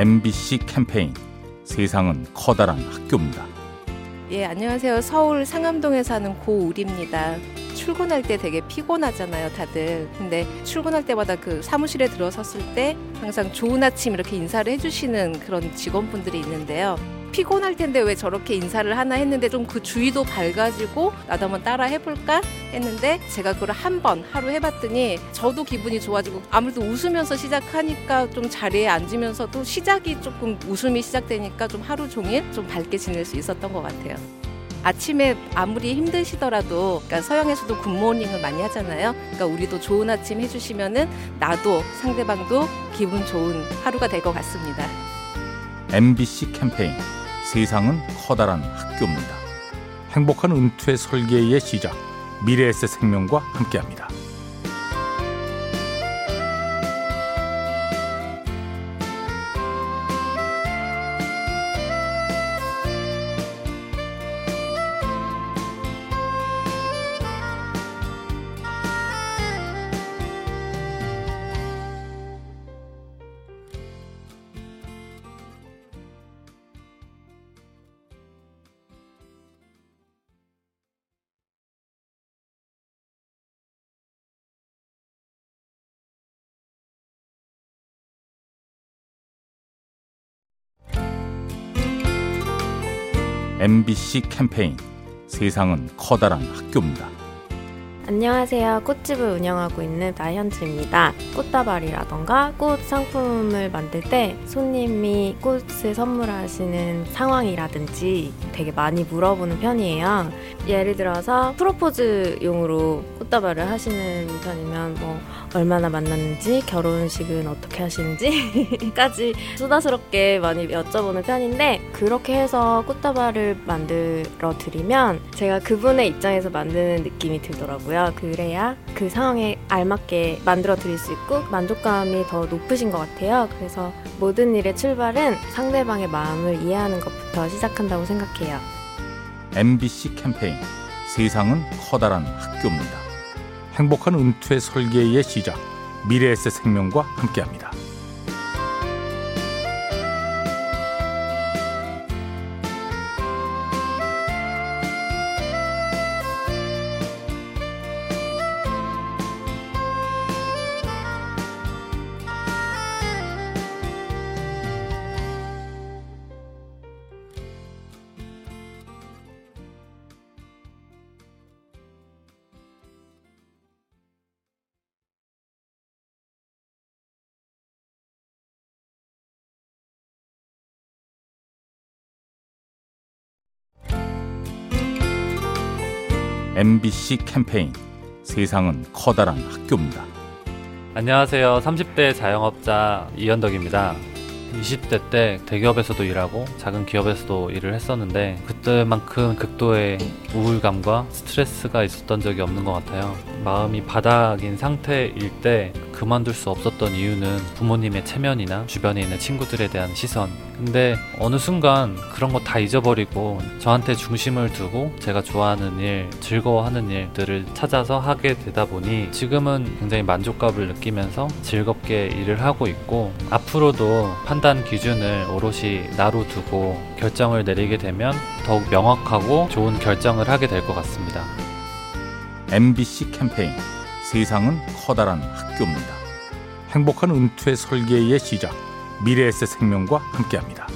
MBC 캠페인 세상은 커다란 학교입니다. 예, 안녕하세요. 서울 상암동에 사는 고우리입니다. 출근할 때 되게 피곤하잖아요, 다들. 근데 출근할 때마다 그 사무실에 들어섰을 때 항상 좋은 아침 이렇게 인사를 해주시는 그런 직원분들이 있는데요. 피곤할 텐데 왜 저렇게 인사를 하나 했는데 좀 그 주의도 밝아지고 나도 한번 따라 해볼까 했는데 제가 그걸 한 번 하루 해봤더니 저도 기분이 좋아지고 아무래도 웃으면서 시작하니까 좀 자리에 앉으면서도 시작이 조금 웃음이 시작되니까 좀 하루 종일 좀 밝게 지낼 수 있었던 것 같아요. 아침에 아무리 힘드시더라도 그러니까 서양에서도 굿모닝을 많이 하잖아요. 그러니까 우리도 좋은 아침 해주시면은 나도 상대방도 기분 좋은 하루가 될 것 같습니다. MBC 캠페인 세상은 커다란 학교입니다. 행복한 은퇴 설계의 시작 미래에셋 생명과 함께합니다. MBC 캠페인 세상은 커다란 학교입니다. 안녕하세요. 꽃집을 운영하고 있는 나현지입니다. 꽃다발이라던가 꽃 상품을 만들 때 손님이 꽃을 선물하시는 상황이라든지 되게 많이 물어보는 편이에요. 예를 들어서 프로포즈용으로 꽃다발을 하시는 편이면 뭐 얼마나 만났는지 결혼식은 어떻게 하시는지까지 수다스럽게 많이 여쭤보는 편인데 그렇게 해서 꽃다발을 만들어 드리면 제가 그분의 입장에서 만드는 느낌이 들더라고요. 그래야 그 상황에 알맞게 만들어 드릴 수 있고 만족감이 더 높으신 것 같아요. 그래서 모든 일의 출발은 상대방의 마음을 이해하는 것부터 시작한다고 생각해요. MBC 캠페인 세상은 커다란 학교입니다. 행복한 은퇴 설계의 시작 미래에셋 생명과 함께합니다. MBC 캠페인 세상은 커다란 학교입니다. 안녕하세요. 30대 자영업자 이현덕입니다. 20대 때 대기업에서도 일하고 작은 기업에서도 일을 했었는데 그때만큼 극도의 우울감과 스트레스가 있었던 적이 없는 것 같아요. 마음이 바닥인 상태일 때 그만둘 수 없었던 이유는 부모님의 체면이나 주변에 있는 친구들에 대한 시선. 근데 어느 순간 그런 거 다 잊어버리고 저한테 중심을 두고 제가 좋아하는 일, 즐거워하는 일들을 찾아서 하게 되다 보니 지금은 굉장히 만족감을 느끼면서 즐겁게 일을 하고 있고 앞으로도 판단 기준을 오롯이 나로 두고 결정을 내리게 되면 더욱 명확하고 좋은 결정을 하게 될 것 같습니다. MBC 캠페인 세상은 커다란 학교입니다. 행복한 은퇴 설계의 시작 미래에셋 생명과 함께합니다.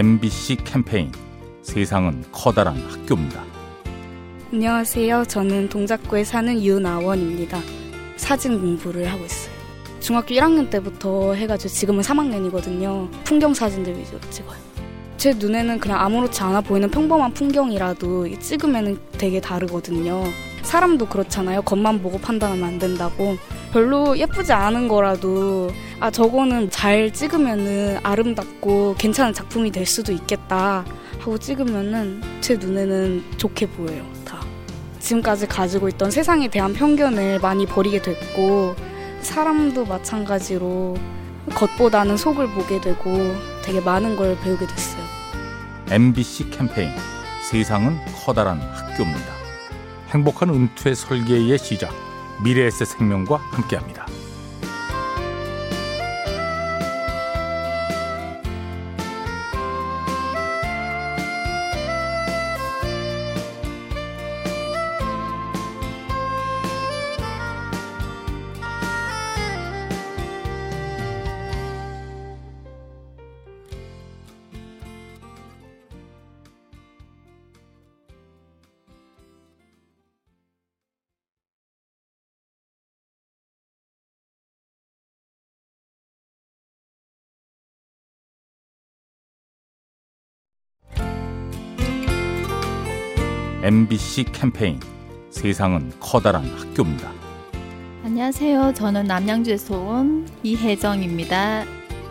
MBC 캠페인 세상은 커다란 학교입니다. 안녕하세요. 저는 동작구에 사는 유나원입니다. 사진 공부를 하고 있어요. 중학교 1학년 때부터 해가지고 지금은 3학년이거든요. 풍경 사진들 위주로 찍어요. 제 눈에는 그냥 아무렇지 않아 보이는 평범한 풍경이라도 찍으면 되게 다르거든요. 사람도 그렇잖아요. 겉만 보고 판단하면 안 된다고. 별로 예쁘지 않은 거라도 아 저거는 잘 찍으면은 아름답고 괜찮은 작품이 될 수도 있겠다 하고 찍으면은 제 눈에는 좋게 보여요. 다. 지금까지 가지고 있던 세상에 대한 편견을 많이 버리게 됐고 사람도 마찬가지로 겉보다는 속을 보게 되고 되게 많은 걸 배우게 됐어요. MBC 캠페인 세상은 커다란 학교입니다. 행복한 은퇴 설계의 시작 미래에셋 생명과 함께합니다. MBC 캠페인 세상은 커다란 학교입니다. 안녕하세요. 저는 남양주에서 온 이혜정입니다.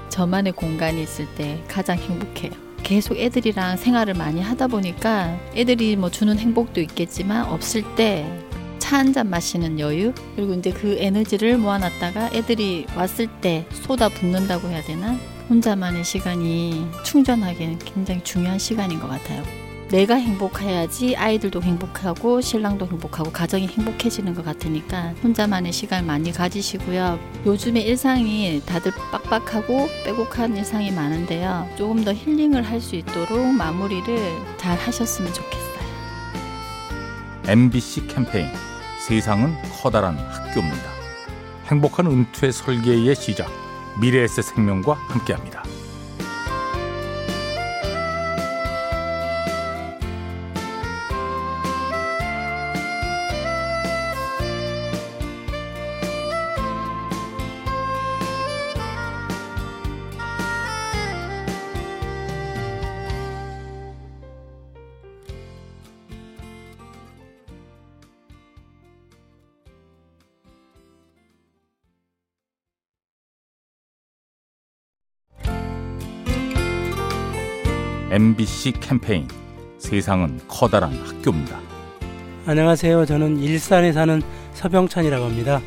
저만의 공간이 있을 때 가장 행복해요. 계속 애들이랑 생활을 많이 하다 보니까 애들이 뭐 주는 행복도 있겠지만 없을 때 차 한 잔 마시는 여유 그리고 이제 그 에너지를 모아놨다가 애들이 왔을 때 쏟아 붓는다고 해야 되나 혼자만의 시간이 충전하기에는 굉장히 중요한 시간인 것 같아요. 내가 행복해야지 아이들도 행복하고 신랑도 행복하고 가정이 행복해지는 것 같으니까 혼자만의 시간 많이 가지시고요. 요즘에 일상이 다들 빡빡하고 빼곡한 일상이 많은데요. 조금 더 힐링을 할 수 있도록 마무리를 잘 하셨으면 좋겠어요. MBC 캠페인 세상은 커다란 학교입니다. 행복한 은퇴 설계의 시작 미래에셋 생명과 함께합니다. MBC 캠페인 세상은 커다란 학교입니다. 안녕하세요. 저는 일산에 사는 서병찬이라고 합니다.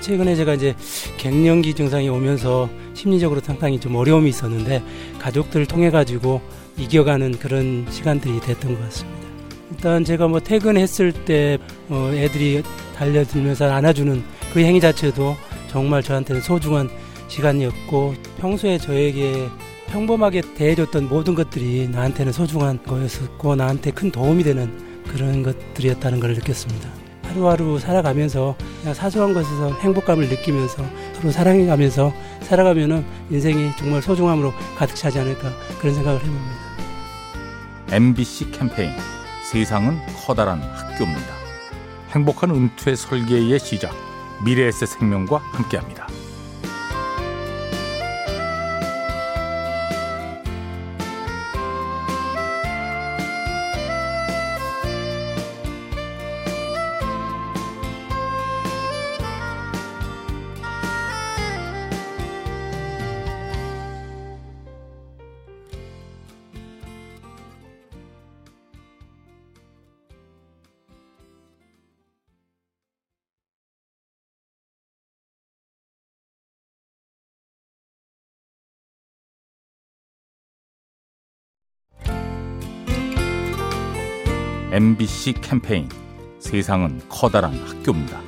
최근에 제가 이제 갱년기 증상이 오면서 심리적으로 상당히 좀 어려움이 있었는데 가족들을 통해 가지고 이겨가는 그런 시간들이 됐던 것 같습니다. 일단 제가 뭐 퇴근했을 때 어, 애들이 달려들면서 안아주는 그 행위 자체도 정말 저한테는 소중한 시간이었고 평소에 저에게 평범하게 대해줬던 모든 것들이 나한테는 소중한 거였었고 나한테 큰 도움이 되는 그런 것들이었다는 걸 느꼈습니다. 하루하루 살아가면서 사소한 것에서 행복감을 느끼면서 서로 사랑해가면서 살아가면은 인생이 정말 소중함으로 가득 차지 않을까 그런 생각을 해봅니다. MBC 캠페인 세상은 커다란 학교입니다. 행복한 은퇴 설계의 시작 미래에셋 생명과 함께합니다. MBC 캠페인 세상은 커다란 학교입니다.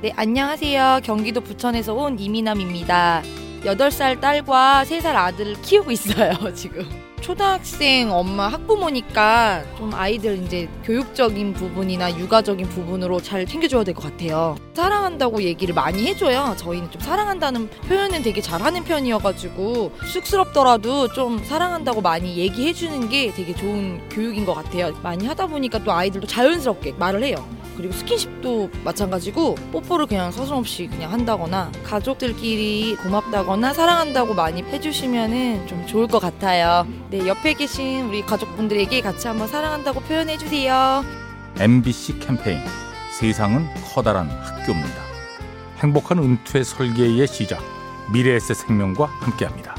네, 안녕하세요. 경기도 부천에서 온 이미남입니다. 8살 딸과 3살 아들을 키우고 있어요, 지금. 초등학생 엄마 학부모니까 좀 아이들 이제 교육적인 부분이나 육아적인 부분으로 잘 챙겨줘야 될 것 같아요. 사랑한다고 얘기를 많이 해줘요. 저희는 좀 사랑한다는 표현은 되게 잘하는 편이어가지고 쑥스럽더라도 좀 사랑한다고 많이 얘기해주는 게 되게 좋은 교육인 것 같아요. 많이 하다 보니까 또 아이들도 자연스럽게 말을 해요. 그리고 스킨십도 마찬가지고 뽀뽀를 그냥 서슴없이 그냥 한다거나 가족들끼리 고맙다거나 사랑한다고 많이 해주시면은 좀 좋을 것 같아요. 네, 옆에 계신 우리 가족분들에게 같이 한번 사랑한다고 표현해 주세요. MBC 캠페인 세상은 커다란 학교입니다. 행복한 은퇴 설계의 시작 미래에셋 생명과 함께합니다.